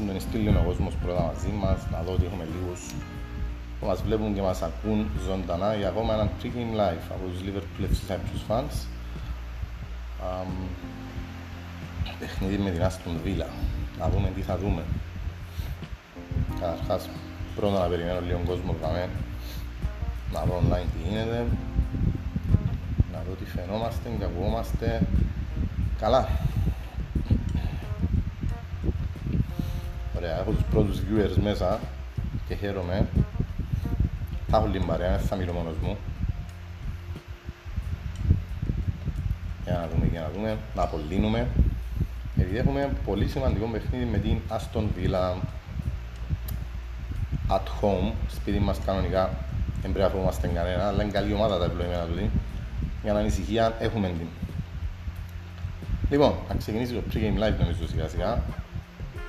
να συντονιστεί λίγο ο κόσμος πρώτα μαζί μας, να δω ότι έχουμε λίγους που μας βλέπουν και μας ακούν ζωντανά για ακόμα ένα pre-game live από τους Liverpool FC Cyprus fans. Um, παιχνίδι με την Aston Villa. Να δούμε τι θα δούμε. Καταρχάς, πρώτα να περιμένω λίγο κόσμο που να δω online τι γίνεται, να δω τι φαινόμαστε, τι ακουγόμαστε. Καλά. Ωραία, έχω τους πρώτους viewers μέσα και χαίρομαι. Θα έχω λίγο παρέα, θα μιλώ μόνος μου. Για να δούμε, για να δούμε, να απολύνουμε. Επειδή έχουμε πολύ σημαντικό παιχνίδι με την Aston Villa at home, σπίτι μας κανονικά, δεν πρέπει να φοβόμαστε κανένα, αλλά είναι καλή ομάδα τα επιλογημένα του για να ανησυχία έχουμε την. Λοιπόν, να ξεκινήσει το pre-game live νομίζω σιγά σιγά.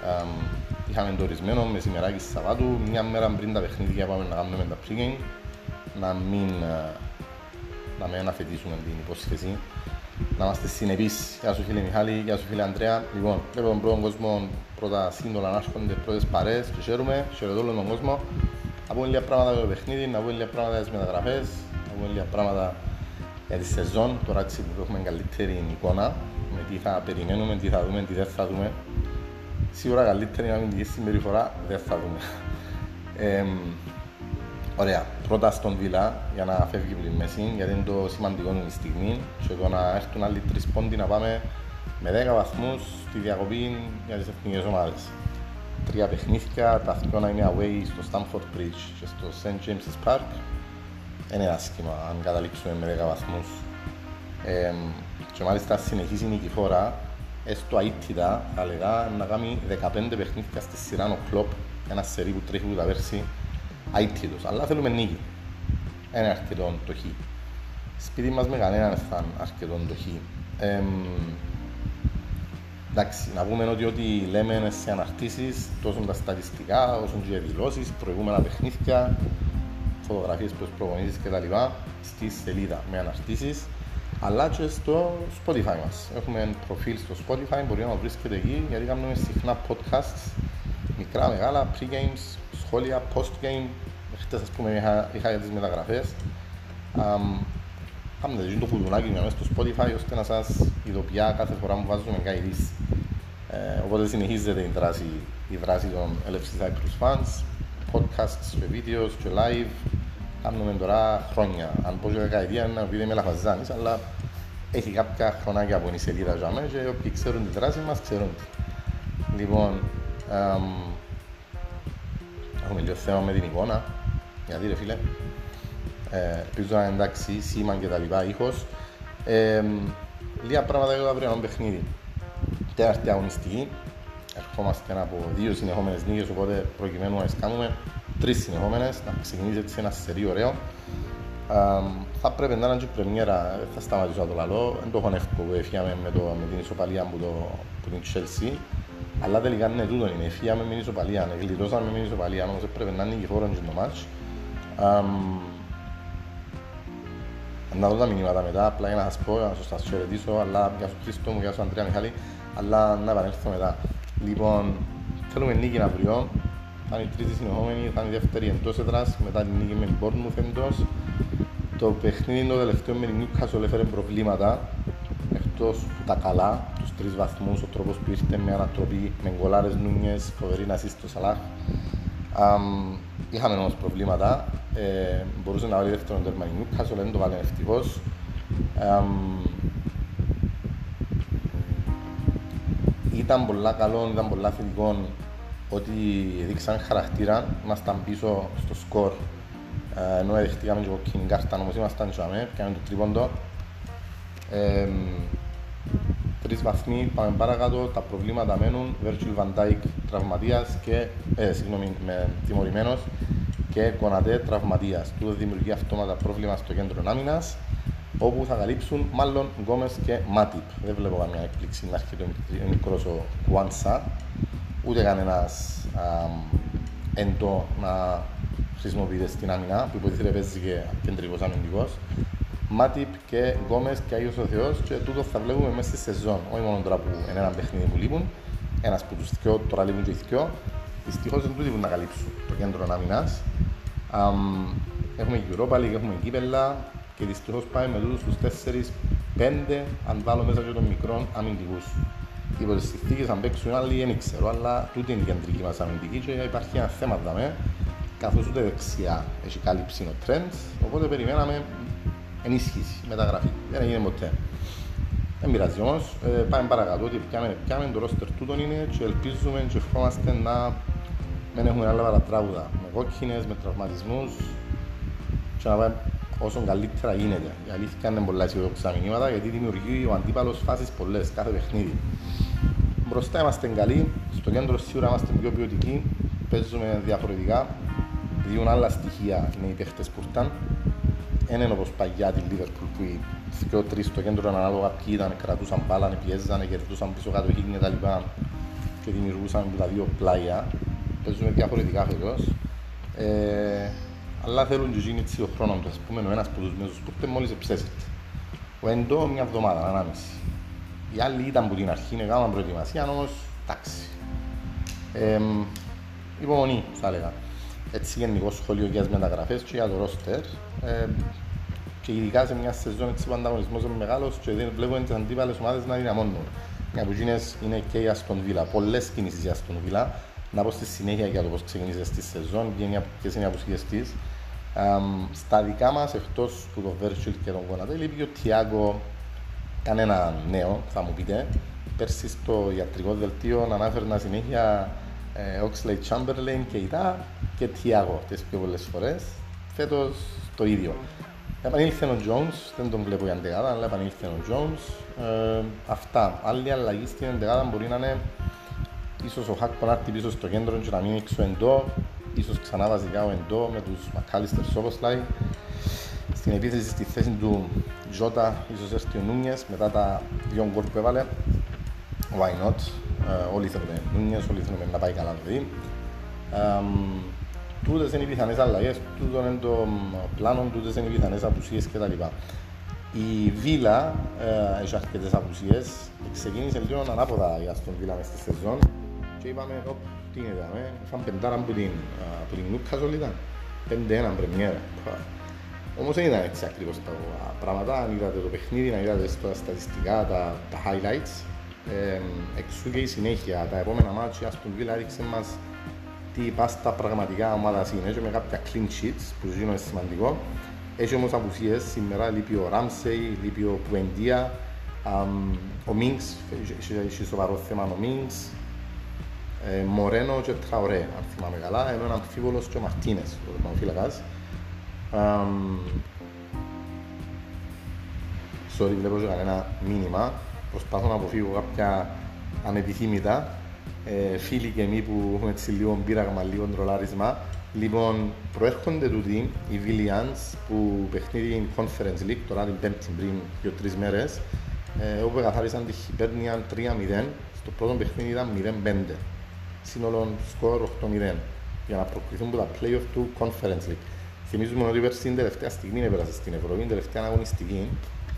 Um, είχαμε το ορισμένο μεσημεράκι στη Σαββάτου, μια μέρα πριν τα παιχνίδια πάμε να κάνουμε τα pre-game, να μην, uh, να μην αναφετήσουμε την υπόσχεση, να είμαστε συνεπείς. Γεια σου φίλε Μιχάλη, γεια σου φίλε Αντρέα. Λοιπόν, βλέπω τον πρώτο κόσμο πρώτα σύντολα να έρχονται πρώτες παρέες και χαίρομαι, χαίρομαι όλο τον κόσμο. Να πούμε λίγα πράγματα για το παιχνίδι, να πούμε λίγα πράγματα για τις μεταγραφές, να πούμε λίγα πράγματα για τη σεζόν, τώρα έτσι που έχουμε καλύτερη εικόνα, με τι θα περιμένουμε, τι θα δούμε, τι δεν θα δούμε. Σίγουρα καλύτερη αμυντική συμπεριφορά δεν θα δούμε. Ε, ωραία, πρώτα στον Βίλα για να φεύγει πλην μέση, γιατί είναι το σημαντικό τη στιγμή και το να έρθουν άλλοι τρεις πόντι να πάμε με 10 βαθμούς στη διακοπή για τις εθνικές ομάδες. Τρία παιχνίδια, τα αυτοί να είναι away στο Stamford Bridge και στο St. James's Park είναι άσχημα αν καταλήξουμε με 10 βαθμούς. Ε, και μάλιστα συνεχίζει η νικηφόρα, έστω αίτητα, θα λέγα, να κάνει 15 παιχνίδια στη σειρά ο κλόπ, ένα σερί που τρέχει που τα πέρσι, αίτητος. Αλλά θέλουμε νίκη. Είναι αρκετό το χ. Σπίτι μας με κανέναν θα είναι αρκετό το χ. Ε, εντάξει, να πούμε ότι ό,τι λέμε σε αναρτήσεις, τόσο τα στατιστικά, όσο και οι δηλώσεις, προηγούμενα παιχνίδια, φωτογραφίες προς προπονήσεις κτλ. στη σελίδα με αναρτήσεις αλλά και στο Spotify μας. Έχουμε προφίλ στο Spotify, μπορεί να βρίσκεται εκεί γιατί κάνουμε συχνά podcasts μικρά, μεγάλα, pre-games, σχόλια, post-game. Χτες ας πούμε είχα, είχα για τις μεταγραφές. Um, κάνουμε το κουδουνάκι μέσα στο Spotify ώστε να σας ειδοποιά κάθε φορά που βάζουμε guides. Ε, οπότε συνεχίζεται η δράση, η δράση των LFC Cyprus fans, podcasts και βίντεος και live. Κάνουμε τώρα χρόνια. Αν πω και δεκαετία να πει είμαι λαφαζάνης, αλλά έχει κάποια χρονάκια από η σελίδα για μένα και όποιοι ξέρουν τη δράση μας ξέρουν τη. Λοιπόν, εμ, έχουμε λίγο θέμα με την εικόνα. Γιατί ρε φίλε, ε, ελπίζω να εντάξει, σήμα και τα λοιπά, ήχος. Ε, λίγα πράγματα για το αυριανό παιχνίδι. Τέταρτη αγωνιστική, ερχόμαστε από δύο συνεχόμενες νίκες, οπότε προκειμένου να κάνουμε τρει συνεχόμενε, να ξεκινήσει έτσι ένα σερί ωραίο. θα πρέπει να είναι και πρεμιέρα, θα σταματήσω να το λαλό, δεν το έχω εύκολο που έφυγαμε με, το, με την ισοπαλία που, το, που την Chelsea, αλλά τελικά είναι τούτο είναι, έφυγαμε με την ισοπαλία, γλιτώσαμε με την ισοπαλία, όμως πρέπει να είναι νικηφόρο και το μάτς. να δω τα μηνύματα μετά, απλά για να σας πω, να σας χαιρετήσω, αλλά γεια σου Χρήστο μου, γεια σου Αντρέα Μιχάλη, αλλά να επανέλθω μετά. Λοιπόν, θέλουμε νίκη αύριο. Θα είναι η τρίτη συνεχόμενη, θα είναι η δεύτερη εντός έδρας μετά την νίκη με την Bournemouth εντός. Το παιχνίδι το τελευταίο με την Newcastle έφερε προβλήματα εκτός τα καλά, τους τρεις βαθμούς, ο τρόπος που ήρθε με ανατροπή, με γκολάρες νούνιες, φοβερή να στο Σαλάχ. Um, είχαμε όμως προβλήματα. Ε, μπορούσε να βάλει δεύτερο τέρμα η Newcastle, δεν το βάλει ευτυχώ. Um, ήταν πολλά καλό, ήταν πολλά θετικό ότι δείξαν χαρακτήρα, ήμασταν πίσω στο σκορ ε, ενώ δεχτήκαμε και κοκκίνη κάρτα, όμως ήμασταν και αμέ, πιάμε το τρίποντο. Ε, τρεις βαθμοί, πάμε παρακάτω, τα προβλήματα μένουν, Virgil van Dijk τραυματίας και, ε, συγγνώμη, με τιμωρημένος και Κονατέ τραυματίας. Τούτο δημιουργεί αυτόματα πρόβλημα στο κέντρο άμυνας όπου θα καλύψουν μάλλον Γκόμες και Μάτιπ. Δεν βλέπω καμία έκπληξη να έρχεται ο μικρός ο Κουάνσα, ούτε κανένας εντό να χρησιμοποιείται στην άμυνα, που υποτίθεται παίζεις και κεντρικός αμυντικός. Μάτιπ και Γκόμες και Άγιος ο Θεός, και τούτο θα βλέπουμε μέσα στη σεζόν. Όχι μόνο τώρα που είναι ένα παιχνίδι που λείπουν, ένας από τους δυο, τώρα λείπουν και οι δυο. Δυστυχώς δεν τούτοι που να καλύψουν το κέντρο άμυνας. Έχουμε Europa League, έχουμε κύπελα και δυστυχώς πάμε με τούτους τους τέσσερις, πέντε, αν βάλω μέσα και των μικρών αμυντικούς. Υπό τις συνθήκες αν παίξουν άλλοι δεν ξέρω, αλλά τούτη είναι η κεντρική μας αμυντική και υπάρχει ένα θέμα δαμέ, καθώς ούτε δεξιά έχει κάλυψη ο trends, οπότε περιμέναμε ενίσχυση, μεταγραφή. Δεν έγινε ποτέ. Δεν πειράζει όμως. Ε, πάμε παρακάτω. Ότι πιάμε, πιάμε το ρόστερ τούτον είναι και ελπίζουμε και ευχόμαστε να μην έχουμε άλλα παρατράγουδα. Με κόκκινες, με τραυματισμούς και να πάμε όσο καλύτερα γίνεται. Η αλήθεια είναι πολλά αισιοδόξα μηνύματα γιατί δημιουργεί ο αντίπαλος φάσεις πολλές κάθε παιχνίδι. Μπροστά είμαστε καλοί, στο κέντρο σίγουρα είμαστε πιο ποιοτικοί, παίζουμε διαφορετικά, διούν άλλα στοιχεία είναι οι παίχτες που ήρθαν. Δεν είναι όπως παγιά τη Liverpool που οι δύο τρεις στο κέντρο ανάλογα ποιοι ήταν, κρατούσαν μπάλα, πιέζανε, κερδούσαν πίσω κάτω και τα λοιπά και δημιουργούσαν τα δύο πλάγια. Παίζουμε διαφορετικά φέτος. Ε, αλλά θέλουν και γίνει ο χρόνος τους, ας πούμε, ο ένας από τους μέσους που μόλις εψέσεται. Ο Εντό μια εβδομάδα, ανάμιση. Οι άλλοι ήταν από την αρχή, έκαναν προετοιμασία, όμως, εντάξει. Ε, υπομονή, θα έλεγα. Έτσι γενικό σχολείο για τις μεταγραφές και για το ρόστερ. Ε, και ειδικά σε μια σεζόν έτσι που ο ανταγωνισμός είναι μεγάλος και δεν βλέπουμε τις αντίπαλες ομάδες να δυναμώνουν. Μια από είναι και η Αστον Βίλα. Πολλές κινήσεις για Αστον Βίλα. Να πω στη συνέχεια για το πώς ξεκίνησες στη σεζόν, ποιες είναι οι αποσχέσεις της. Um, στα δικά μας, εκτός του το Virtual και τον Κονατέ, λείπει ο Τιάγκο κανένα νέο, θα μου πείτε. Πέρσι στο ιατρικό δελτίο ανάφερνα συνέχεια ε, Oxley Chamberlain και Ιτά και Τιάγκο τις πιο πολλές φορές. Φέτος το ίδιο. Επανήλθε ο Jones, δεν τον βλέπω για εντεγάδα, αλλά επανήλθε ο Jones. Ε, αυτά. Άλλη αλλαγή στην εντεγάδα μπορεί να είναι ίσως ο Χακ να έρθει πίσω στο κέντρο και να μην έξω εντό ίσως ξανά βασικά ο Εντό με τους Μακάλιστερ Σόβοσλαϊ. Στην επίθεση στη θέση του Τζότα ίσως έρθει ο Νούνιες μετά τα δυο γκολ που έβαλε. Why not; Uh, όλοι θέλουμε Νούνιες, όλοι θέλουμε να πάει καλά δηλαδή. Um, τούτες είναι οι πιθανές αλλαγές, τούτο είναι το πλάνο, τούτες είναι οι πιθανές απουσίες κτλ. Η Βίλα uh, έχει αρκετές απουσίες, ξεκίνησε λίγο ανάποδα για τον Βίλα μες στη σεζόν και είπαμε, τι είναι εδώ, είχαν πεντάρα από την, από την Νούκας ήταν. Πέντε έναν πρεμιέρα. Όμως δεν ήταν έτσι ακριβώς τα πράγματα, αν είδατε το παιχνίδι, αν είδατε στα στατιστικά, τα, τα highlights. Ε, εξού και η συνέχεια, τα επόμενα μάτια, ας πούμε, Βίλα έδειξε μας τι πάστα πραγματικά ομάδα είναι και με κάποια clean sheets που είναι σημαντικό. Έχει όμως απουσίες, σήμερα λείπει ο Ράμσεϊ, λείπει ο Πουεντία, ο Μίνξ, έχει σοβαρό θέμα ο Μίνξ, ε, Μορένο και Τραωρέ, αν θυμάμαι καλά, ενώ είναι αμφίβολος και ο Μαρτίνες, ο τερματοφύλακας. Sorry, βλέπω και κανένα μήνυμα. Προσπάθω να αποφύγω κάποια ανεπιθύμητα. Ε, φίλοι και εμείς που έχουμε έτσι λίγο πείραγμα, λίγο τρολάρισμα. Λοιπόν, προέρχονται τούτοι οι Villians που παιχνίδι Conference League, τώρα την πέμπτη πριν δύο-τρεις μέρες, ε, όπου καθάρισαν τη Χιπέρνια 3-0. Στο πρώτο παιχνίδι ήταν 0-5 σύνολο σκορ 8-0 για να προκριθούν από τα play-off του Conference League. Θυμίζουμε ότι πέρσι την τελευταία στιγμή έπαιρασε στην Ευρώπη, την τελευταία αγωνιστική.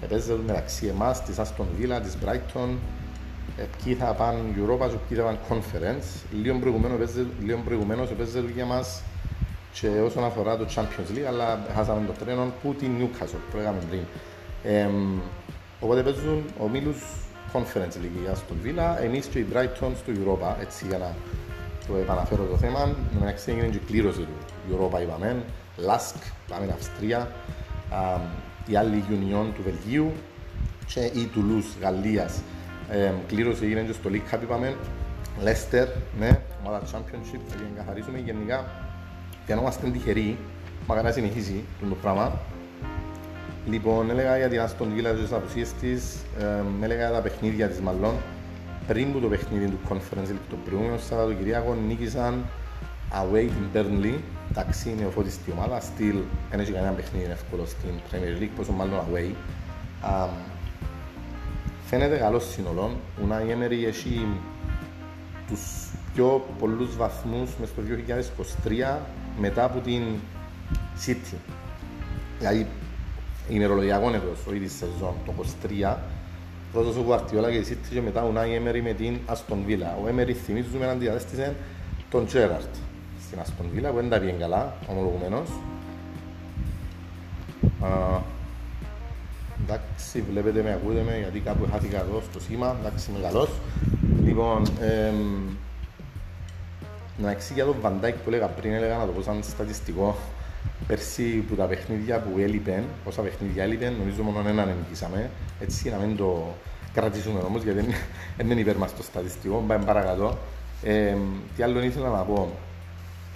Επέζεται μεταξύ εμάς, της Aston Villa, της Brighton, ε, ποιοι θα πάνε Europa και ποιοι θα πάνε Conference. Λίγο προηγουμένως επέζεται για μας και όσον αφορά το Champions League, αλλά χάσαμε το τρένο που την Newcastle που λέγαμε πριν. Ε, οπότε παίζουν ομίλους Conference League για στον Villa, εμείς και η Brighton στο Europa, έτσι για να το επαναφέρω το θέμα. Μεταξύ έγινε και κλήρωση του Europa είπαμε, Lask, πάμε την Αυστρία, α, η άλλη Union του Βελγίου και η Toulouse Γαλλίας. Ε, κλήρωση έγινε και στο League Cup είπαμε, Leicester, ναι, ομάδα Championship, θα την καθαρίσουμε γενικά. Φαινόμαστε τυχεροί, μακάρι να συνεχίσει το πράγμα. Λοιπόν, έλεγα για την Αστον Villa και τις απουσίες της, ε, έλεγα για τα παιχνίδια της μάλλον. Πριν που το παιχνίδι του Conference League το προηγούμενο Σαββατοκυριακό νίκησαν away την Burnley. Εντάξει, είναι ο φώτης στη ομάδα, still δεν έχει κανένα παιχνίδι εύκολο στην Premier League, πόσο μάλλον away. Um, φαίνεται καλός σύνολο. Ο Νάι Έμερι έχει τους πιο πολλούς βαθμούς μες στο 2023 μετά από την City. Δηλαδή ημερολογιακό έτος, όχι τη σεζόν, το 23, Πρώτος ο Γουαρτιόλα και η City και μετά ο Νάι Έμερι με την Αστον Βίλα. Ο Έμερι θυμίζουμε αντιαδέστησε τον Τζέραρτ στην Αστον Βίλα που δεν τα πήγαινε καλά, ομολογουμένως. Εντάξει, βλέπετε με, ακούτε με, γιατί κάπου χάθηκα εδώ στο σήμα. Εντάξει, είμαι καλός. Λοιπόν, εμ, να εξηγήσω τον Βαντάικ που έλεγα πριν, έλεγα να το πω σαν στατιστικό. Πέρσι που τα παιχνίδια που έλειπεν, όσα παιχνίδια έλειπεν, νομίζω μόνο έναν νικήσαμε. Έτσι να μην το κρατήσουμε όμως, γιατί δεν είναι υπέρ μας το στατιστικό. Πάμε παρακάτω. Ε, τι άλλο ήθελα να πω.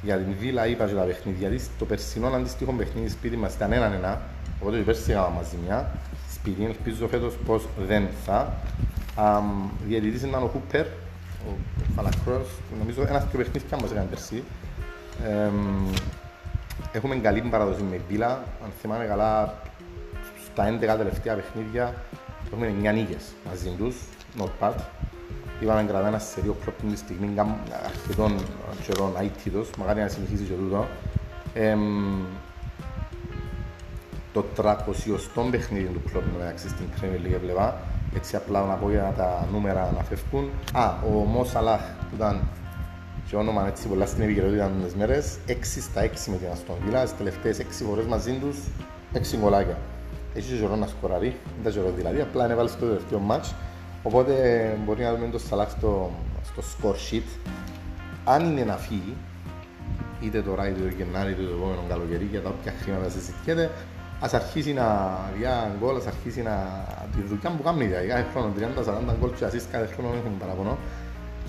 Για την Βίλα είπα και τα παιχνίδια της. Το περσινό αντίστοιχο παιχνίδι σπίτι μας ήταν έναν ένα. Οπότε πέρσι έκανα μαζί μια. Σπίτι, ελπίζω φέτος πως δεν θα. Διαιτητής ήταν ο Χούπερ, ο Φαλακρός, νομίζω ένας και παιχνίδια μας έκανε πέρσι. Ε, έχουμε καλή παραδοση με Βίλα, αν θυμάμαι καλά, στα 11 τελευταία παιχνίδια έχουμε 9 νίκες μαζί τους, not bad. Είπαμε κρατά ένα σερίο κλόπ την στιγμή αρκετών καιρών αίτητος, μακάρι να συνεχίσει και τούτο. Ε, το 300 παιχνίδι του κλόπ μεταξύ στην Premier League βλέπα, έτσι απλά να πω για τα νούμερα να φεύγουν. Α, ο Μο Σαλάχ που ήταν και όνομα έτσι πολλά στην επικαιρότητα τις μέρες, 6 στα 6 με την Αστον Βίλα, στις τελευταίες 6 φορές μαζί τους, 6 γκολάκια. Έχει και να σκοραρεί, δεν τα δηλαδή, απλά είναι βάλει στο τελευταίο μάτς, οπότε μπορεί να δούμε το Σαλάχ στο, στο score sheet. Αν είναι να φύγει, είτε τώρα είτε το Γενάρη είτε το επόμενο καλοκαιρί για τα όποια χρήματα συζητιέται, ας αρχίσει να διά γκολ, ας αρχίσει να... τη δουλειά που κάνει δηλαδή, κάθε χρόνο 30-40 γκολ και ασίς κάθε χρόνο έχουμε παραπονό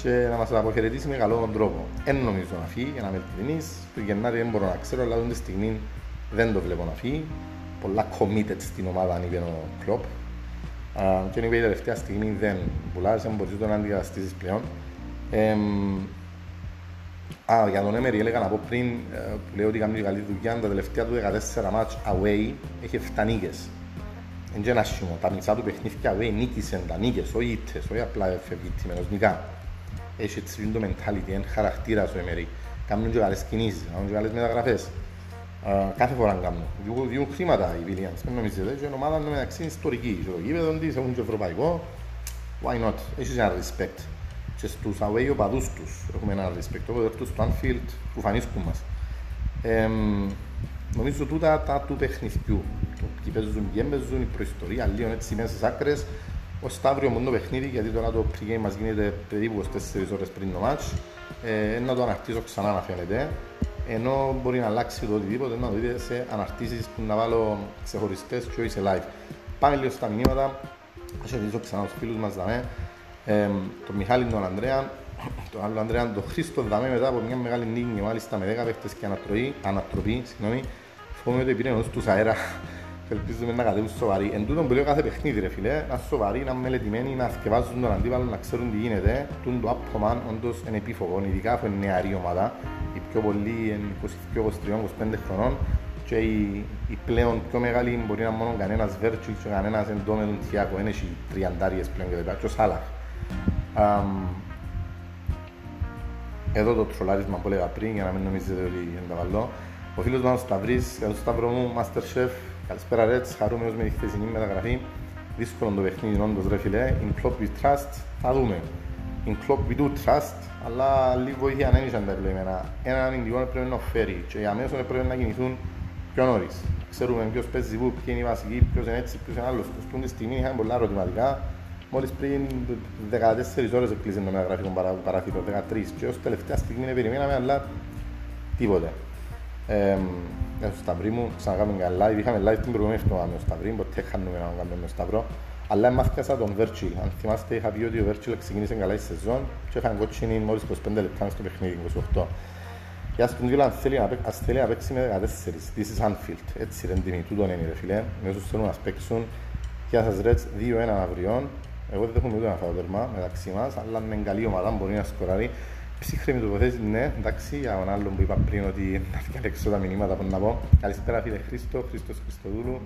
και να μας αποχαιρετήσει με καλό τρόπο. Δεν νομίζω να φύγει για να με ειλικρινής, το Γενάρη δεν μπορώ να ξέρω, αλλά αυτή τη στιγμή δεν το βλέπω να φύγει. Πολλά committed στην ομάδα αν είπε ο Κλόπ. Και είπε η τελευταία στιγμή δεν πουλάζει, δεν μπορείς να αντικαταστήσεις πλέον. Ε, Α, για τον Έμερι έλεγα να πω πριν ε, που λέω ότι κάνει καλή δουλειά, τα τελευταία του 14 μάτς away έχει 7 νίκες. Είναι και ένα σιμό, τα μισά του παιχνίδια away νίκησαν τα νίκες, όχι ήττες, όχι απλά φεύγει τιμένος νικά. Έχει έτσι το mentality, είναι χαρακτήρας ο Έμερι. Κάνουν και καλές κινήσεις, κάνουν και καλές μεταγραφές. Uh, κάθε φορά κάνουν. Διούν χρήματα οι Williams, δεν νομίζετε. Και η ομάδα μεταξύ είναι ιστορική. Και το γήπεδο της έχουν και ευρωπαϊκό. Why not; Έχεις ένα respect και στους away οπαδούς τους έχουμε ένα respect, οπότε έρθουν στο Anfield που φανίσκουν μας. Ε, νομίζω τούτα τα του παιχνιδιού, το ποιοι παίζουν, ποιοι παίζουν, η προϊστορία, λίγο έτσι μέσα στις άκρες, ο Σταύριο μόνο το παιχνίδι, γιατί τώρα το pre-game μας γίνεται περίπου 24 ώρες πριν το match, ε, να το αναρτήσω ξανά να φαίνεται, ενώ μπορεί να αλλάξει το οτιδήποτε, να το δείτε σε αναρτήσεις που να βάλω ξεχωριστές και όχι σε live. Πάμε λίγο στα μηνύματα, ας χαιρετήσω ξανά τους φίλους μας, δαμε. Ε, τον Μιχάλη τον Ανδρέα, τον άλλο Ανδρέα, τον Χρήστο Δαμέ μετά από μια μεγάλη νίκη μάλιστα με 10 παίχτες και ανατροπή, ανατροπή συγγνώμη, φοβούμαι ότι πήρε ενός τους αέρα και ελπίζουμε να κατέβουν σοβαροί. Εν τούτον που λέω κάθε παιχνίδι ρε φίλε, να σοβαροί, να μελετημένοι, να θυκευάζουν τον αντίπαλο, να ξέρουν τι γίνεται. Τούν το άπτωμα όντως είναι επίφοβο, ειδικά αφού είναι νεαρή ομάδα, οι πιο πολλοί είναι 22, 23, 25 χρονών και οι, οι πλέον πιο μεγάλοι μπορεί να είναι μόνο κανένας Βέρτσιλ και κανένας εντόμετον Τιάκο, είναι οι τριαντάριες πλέον και τέτοια, και ο Σάλαχ. Εδώ το τρολάρισμα που έλεγα πριν για να μην νομίζετε ότι είναι τα βαλό. Ο φίλος μας Σταυρής, καλώς Σταυρό μου, Masterchef, καλησπέρα Ρέτς, χαρούμενος με τη χθεσινή μεταγραφή. Δύσκολο το παιχνίδι όντως ρε φίλε, in club we trust, θα δούμε. In club we do trust, αλλά λίγη βοήθεια δεν είχαν τα επιλεγμένα. Ένα αμυντικό πρέπει να φέρει και οι αμέσως πρέπει να κινηθούν πιο νωρίς. Ξέρουμε ποιος παίζει που, ποιοι είναι οι βασικοί, ποιος είναι έτσι, ποιος είναι άλλος. Στην τη στιγμή είχαμε πολλά ερωτηματικά, Μόλις πριν 14 ώρες έκλεισε το μεταγραφικό παράθυρο, 13 και ως τελευταία στιγμή δεν περιμέναμε, αλλά τίποτε. Ε, στο Σταυρί μου, ξανακάμε καλά, είχαμε live την προηγούμενη εβδομάδα με το Σταυρί, ποτέ χάνουμε να κάνουμε με το Σταυρό. Αλλά μάθηκα τον Βέρτσιλ. Αν θυμάστε, είχα πει ότι ο Βέρτσιλ ξεκίνησε καλά η σεζόν και είχαν κότσινη μόλις 25 λεπτά στο παιχνίδι, 28. Και ας τον αν θέλει, ας θέλει να παίξει με 14. This is Anfield. Έτσι είναι τιμή, τούτον είναι ρε φίλε. Με όσους θέλουν να παίξουν. Γεια σας Ρέτς, 2-1 αύριο. Εγώ δεν έχουμε ούτε ένα φάω τέρμα μεταξύ μας, αλλά με καλή ομάδα μπορεί να σκοράρει. Ψύχρεμη τοποθέτηση, ναι, εντάξει, για τον άλλον που είπα πριν ότι να διαλέξω τα μηνύματα που να πω. Καλησπέρα φίλε Χρήστο, Χρήστος Χριστοδούλου.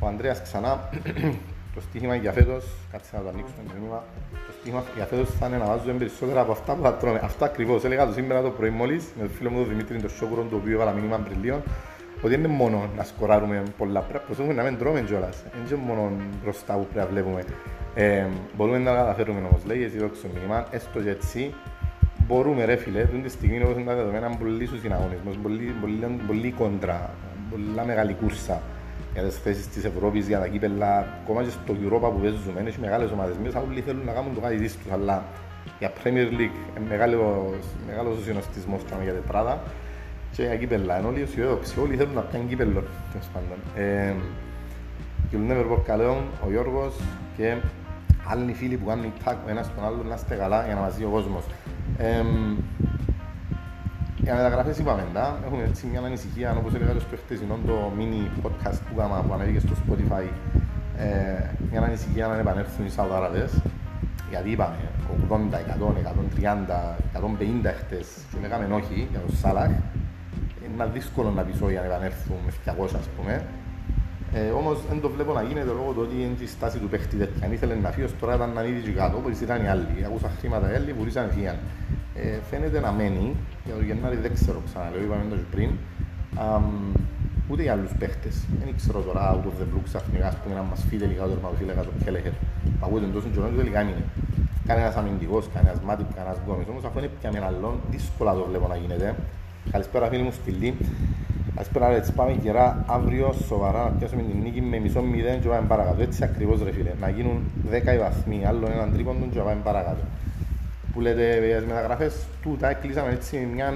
Ο Ανδρέας ξανά, το στοίχημα για φέτος, κάτσε να το ανοίξουμε το μήνυμα, το στοίχημα για φέτος θα είναι να βάζουμε περισσότερα από αυτά που θα τρώμε. Αυτό ακριβώς, έλεγα το σήμερα το πρωί μόλις, με τον φίλο μου τον Δημήτρη τον Σόκουρο, το οποίο έβαλα μήνυμα πριν λίγο. ότι είναι μόνο να σκοράρουμε πολλά πρέπει προσέχουμε να μην τρώμε κιόλας. Δεν είναι μόνο μπροστά που πρέπει να βλέπουμε. Ε, μπορούμε να καταφέρουμε όμως, λέει εσύ δόξο μήνυμα, έστω και έτσι, μπορούμε ρε φίλε, την στιγμή όπως είναι τα δεδομένα, πολύ στους συναγωνισμούς, πολύ, πολύ, πολύ κόντρα, πολλά μεγάλη κούρσα για τις θέσεις της Ευρώπης, για τα κύπελα, ακόμα και στο Europa που παίζουμε, έχει μεγάλες ομάδες μέσα, όλοι θέλουν να κάνουν το κάτι της τους, αλλά για Premier League μεγάλος, μεγάλος ο συνοστισμός για τετράδα και για κύπελα, είναι όλοι αισιόδοξοι, όλοι θέλουν να πιάνουν κύπελο, τέλος πάντων. Ε, και ο καλό, ο Γιώργος και άλλοι φίλοι που κάνουν tag ο ένας τον άλλον να είστε καλά για να μας δει ο κόσμος. Ε, για μεταγραφές είπαμε, τα. έχουμε έτσι μια ανησυχία, όπως έλεγα στο χτεσινό το mini podcast που, κάμα, που ανέβηκε στο Spotify, ε, μια ανησυχία να επανέλθουν οι Σαουδάραβες, γιατί είπαμε 80, 100, 130, 150 χτες και λέγαμε όχι για τον Σάλαχ, είναι δύσκολο να πεις όχι αν επανέλθουν με 200 ας πούμε, ε, Όμως δεν το βλέπω να γίνεται λόγω του ότι είναι η στάση του παίχτη τέτοια. Αν ήθελε να φύγει, τώρα ήταν να ανοίγει κάτω, όπως ήταν οι άλλοι. Ακούσα χρήματα οι άλλοι, βουρήσαν φύγαν. Ε, φαίνεται να μένει, για το Γενάρη δεν ξέρω ξαναλέω, είπαμε το πριν, ούτε οι άλλους παίχτες. Δεν ξέρω τώρα, out of the blue ξαφνικά, ας πούμε, να μας φύγει τελικά το Μαουσίλ, το Κέλεχερ. Παγούτε τόσο καιρό και τελικά έμεινε. Κανένας αμυντικός, κανένας μάτιπ, κανένας γκόμις. Όμως αφού είναι πια με άλλον, δύσκολα το βλέπω να γίνεται. Καλησπέρα φίλοι μου στυλί. Καλησπέρα ρε, πάμε καιρά αύριο σοβαρά να πιάσουμε την νίκη με μισό μηδέν και πάμε παρακάτω. Έτσι ακριβώς ρε φίλε. Να γίνουν 10 βαθμοί, άλλον έναν τρίποντο και πάμε παρακάτω που λέτε για τις μεταγραφές τούτα έκλεισαμε έτσι μια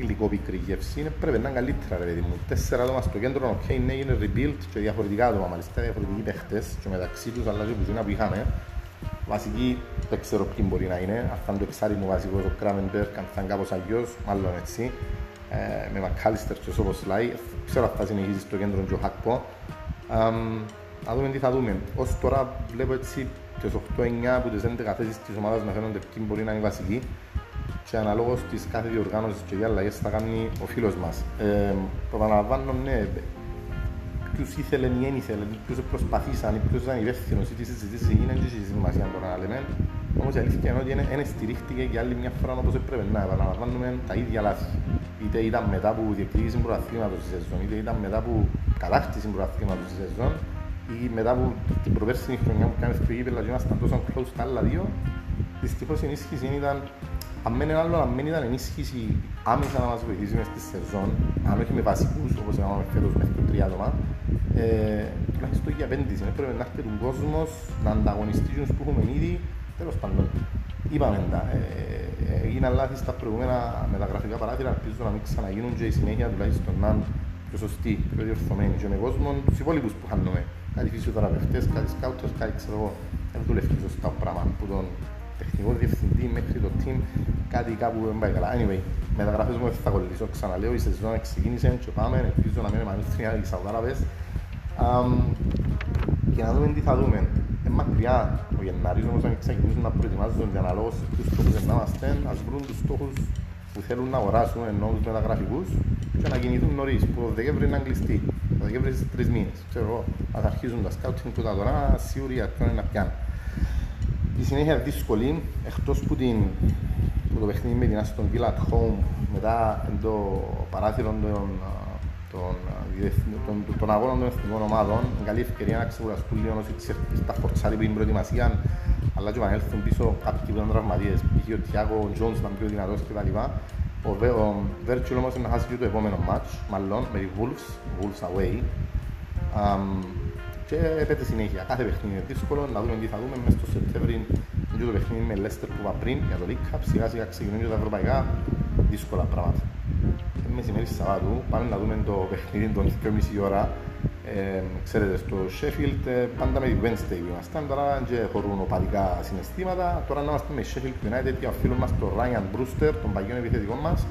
γλυκό-πικρή γεύση, είναι πρέπει να είναι καλύτερα ρε παιδί μου. Τέσσερα άτομα στο κέντρο, ok, ναι, είναι rebuild και διαφορετικά άτομα μάλιστα, διαφορετικοί παίχτες και μεταξύ τους αλλά και που που είχαμε. Βασική, δεν ξέρω ποιοι μπορεί να είναι, αν θα είναι το εξάρι μου βασικό, το Κράμενμπερκ, αν θα είναι κάπως αγιός, μάλλον έτσι. Ε, με Μακάλιστερ και όπως Σλάι, ξέρω αν θα συνεχίσει στο κέντρο και ο Χακπό. Να δούμε τι θα δούμε. Ως τώρα βλέπω έτσι τις 8-9 από τις 11 θέσεις της ομάδας να φαίνονται ποιοι μπορεί να είναι βασικοί και αναλόγως της κάθε διοργάνωσης και για αλλαγές θα κάνει ο φίλος μας. Ε, επαναλαμβάνω, ναι, ποιους ήθελε ή δεν ήθελε, ποιους προσπαθήσαν, ποιους ήταν υπεύθυνος ή τι συζητήσεις έγιναν και η σημασία τώρα να λέμε. Όμως η αλήθεια είναι ότι δεν στηρίχτηκε για άλλη μια φορά όπως έπρεπε να επαναλαμβάνουμε τα ίδια λάθη. Είτε ήταν μετά από διεκδίκηση προαθλήματος της σεζόν, είτε ήταν μετά από κατάκτηση προαθλήματος της σεζόν, ή μετά από την προπέρσινη χρονιά που κάνεις το γήπεδο και ήμασταν τόσο close τα άλλα δύο, δυστυχώς η ενίσχυση ήταν αν μένει άλλο, αν μένει ήταν ενίσχυση άμεσα να μας βοηθήσει μες στη σεζόν, αν όχι με βασικούς όπως έκαναμε φέτος μέχρι το τρία άτομα, ε, τουλάχιστον για επένδυση. Έπρεπε να έρθει τον κόσμος να ανταγωνιστεί τους που έχουμε ήδη, τέλος πάντων. Είπαμε τα, ε, ε, έγιναν λάθη στα προηγούμενα μεταγραφικά παράθυρα, ελπίζω να μην ξαναγίνουν και η συνέχεια τουλάχιστον να είναι πιο σωστή, πιο διορθωμένη και με κόσμο τους υπόλοιπους που χάνουμε κάτι φυσιοθεραπευτές, κάτι σκάουτες, κάτι ξέρω εγώ, δεν δουλεύει σωστά το πράγμα που τον τεχνικό διευθυντή μέχρι το team, κάτι κάπου δεν πάει καλά. Anyway, μεταγραφές μου θα κολλήσω, ξαναλέω, η σεζόν ξεκίνησε και πάμε, ελπίζω να μην επανέλθουν οι Σαουδάραβες um, και να δούμε τι θα δούμε. Είναι μακριά ο Γενάρης όμως αν ξεκινήσουν να προετοιμάζονται αναλόγως τους στόχους να είμαστε, ας βρουν τους στόχους που θέλουν να αγοράσουν ενώ τους μεταγραφικούς και να κινηθούν νωρίς, που το Δεκέμβρη είναι αγγλιστή. Το Δεκέμβρη είναι τρεις μήνες. Ξέρω εγώ, ας αρχίζουν τα σκάουτινγκ που τα τώρα, σίγουροι για ποιον είναι να πιάνουν. Η συνέχεια δύσκολη, εκτός που, την, που το παιχνίδι με την Aston Villa at home, μετά το παράθυρο των, των, των, των αγώνων των εθνικών ομάδων, καλή ευκαιρία να ξεκουραστούν λίγο όσοι στα φορτσάρι που είναι προετοιμασία, αλλά και να έλθουν πίσω κάποιοι που ήταν τραυματίες, π.χ. ο Τιάκο, ο Τζόνς ήταν πιο δυνατός κτλ. Ο, ο Βέρτσιλ όμως είναι να χάσει και το επόμενο μάτς, μάλλον με τη Wolves, Wolves away. Um, και έπεται συνέχεια. Κάθε παιχνίδι είναι δύσκολο, να δούμε τι θα δούμε μέσα στο Σεπτέμβρη. Και το παιχνίδι με Leicester που είπα πριν για το League Cup, σιγά σιγά ξεκινούν και τα ευρωπαϊκά, δύσκολα πράγματα. Και μεσημέρι Σαββάτου πάμε να δούμε το παιχνίδι των 2.30 ώρα ε, ξέρετε, στο Sheffield ε, πάντα με τη Wednesday ήμασταν, τώρα και χωρούν οπαδικά συναισθήματα. Τώρα να είμαστε με Sheffield United και φίλο μας τον Ryan Brewster, τον παγιόν επιθετικό μας,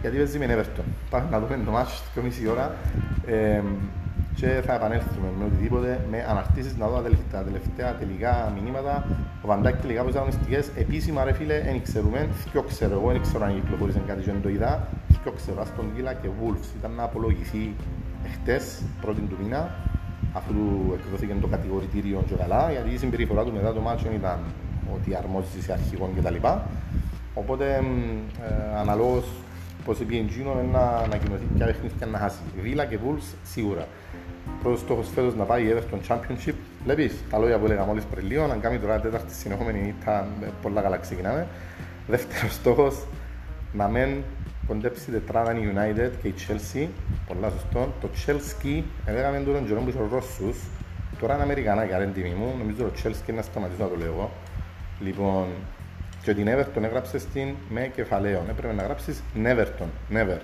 γιατί παίζει με Everton. Πάμε να δούμε το μάτσο στις 2.30 ώρα ε, και θα επανέλθουμε με οτιδήποτε, με αναρτήσεις να δω τα τελευταία, τα τελευταία τελικά μηνύματα. Ο Βαντάκ τελικά από τις αγωνιστικές, επίσημα ρε φίλε, δεν ξέρουμε, ποιο ξέρω εγώ, δεν ξέρω αν κυκλοφορήσαν κάτι και δεν το είδα, ποιο ξέρω, Aston Villa και Wolves, ήταν να απολογηθεί χτες, πρώτη του μήνα, αφού εκδόθηκε το κατηγορητήριο και καλά, γιατί η συμπεριφορά τους μετά το μάτσο ήταν ότι αρμόζει σε αρχηγόν κτλ. Οπότε, ε, αναλόγως Πώς πήγε Gino να ανακοινωθεί ποια παιχνίδια να χάσει. Βίλα και Wolves σίγουρα. Πρώτος στόχος φέτος να πάει η Everton Championship. Βλέπεις τα λόγια που έλεγα μόλις πριν λίγο, να κάνει τώρα τέταρτη συνεχόμενη ήταν πολλά καλά ξεκινάμε. Δεύτερος στόχος να μεν κοντέψει τετράδα η United και η Chelsea, πολλά σωστό. Το Chelsea, έλεγαμε τώρα τον που είσαι ο Ρώσους, τώρα είναι Αμερικανά και τιμή μου, νομίζω το Chelsea να σταματήσω να το λέω. Λοιπόν, και την Everton έγραψε στην με κεφαλαίο. Έπρεπε να γράψεις Neverton, never.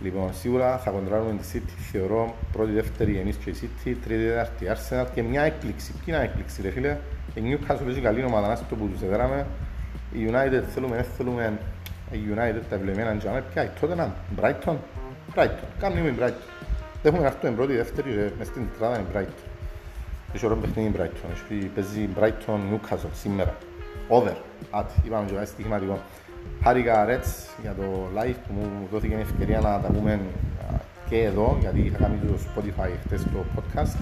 Λοιπόν, σίγουρα θα κοντράρουμε τη City, θεωρώ πρώτη, δεύτερη εμείς και η City, τρίτη, τέταρτη Arsenal και μια έκπληξη. Ποια είναι έκπληξη ρε φίλε, η Newcastle έχει καλή ομάδα, να το που τους έδραμε. Η United θέλουμε, δεν θέλουμε, η United τα ευλογημένα τζάμε, ποια η Tottenham, Brighton, Brighton, κάνουμε η Brighton. Δεν έχουμε αυτό πρώτη, δεύτερη, ρε, μες στην τετράδα είναι Brighton. Έχει ωραίο παιχνίδι Brighton, έχει παίζει Brighton Newcastle σήμερα. Over, άτι, είπαμε και πάει στοιχηματικό. Χάρηκα Ρέτς για το live που μου δόθηκε η ευκαιρία να τα πούμε και εδώ, γιατί είχα κάνει το Spotify χτες το podcast.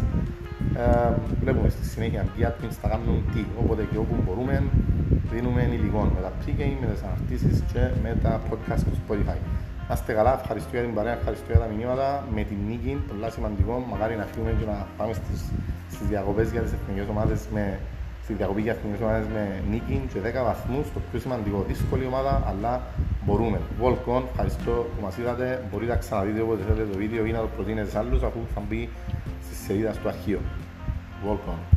Ε, βλέπουμε στη συνέχεια οι admins θα κάνουν τι, όποτε και όπου μπορούμε, δίνουμε υλικό με τα pre-game, με τις αναρτήσεις και με τα podcast του Spotify. Να είστε καλά, ευχαριστώ για την παρέα, ευχαριστώ για τα μηνύματα. Με την νίκη, πολύ σημαντικό, μακάρι να φύγουμε και να πάμε στις, στις διακοπές για τις εθνικές ομάδες με στη διακοπή για εθνικές ομάδες με νίκη και 10 βαθμούς, το πιο σημαντικό, δύσκολη ομάδα, αλλά μπορούμε. Volcon, ευχαριστώ που μας είδατε, μπορείτε να ξαναδείτε όποτε θέλετε το βίντεο ή να το προτείνετε σε άλλους αφού θα μπει στη σελίδα στο αρχείο. Volcon.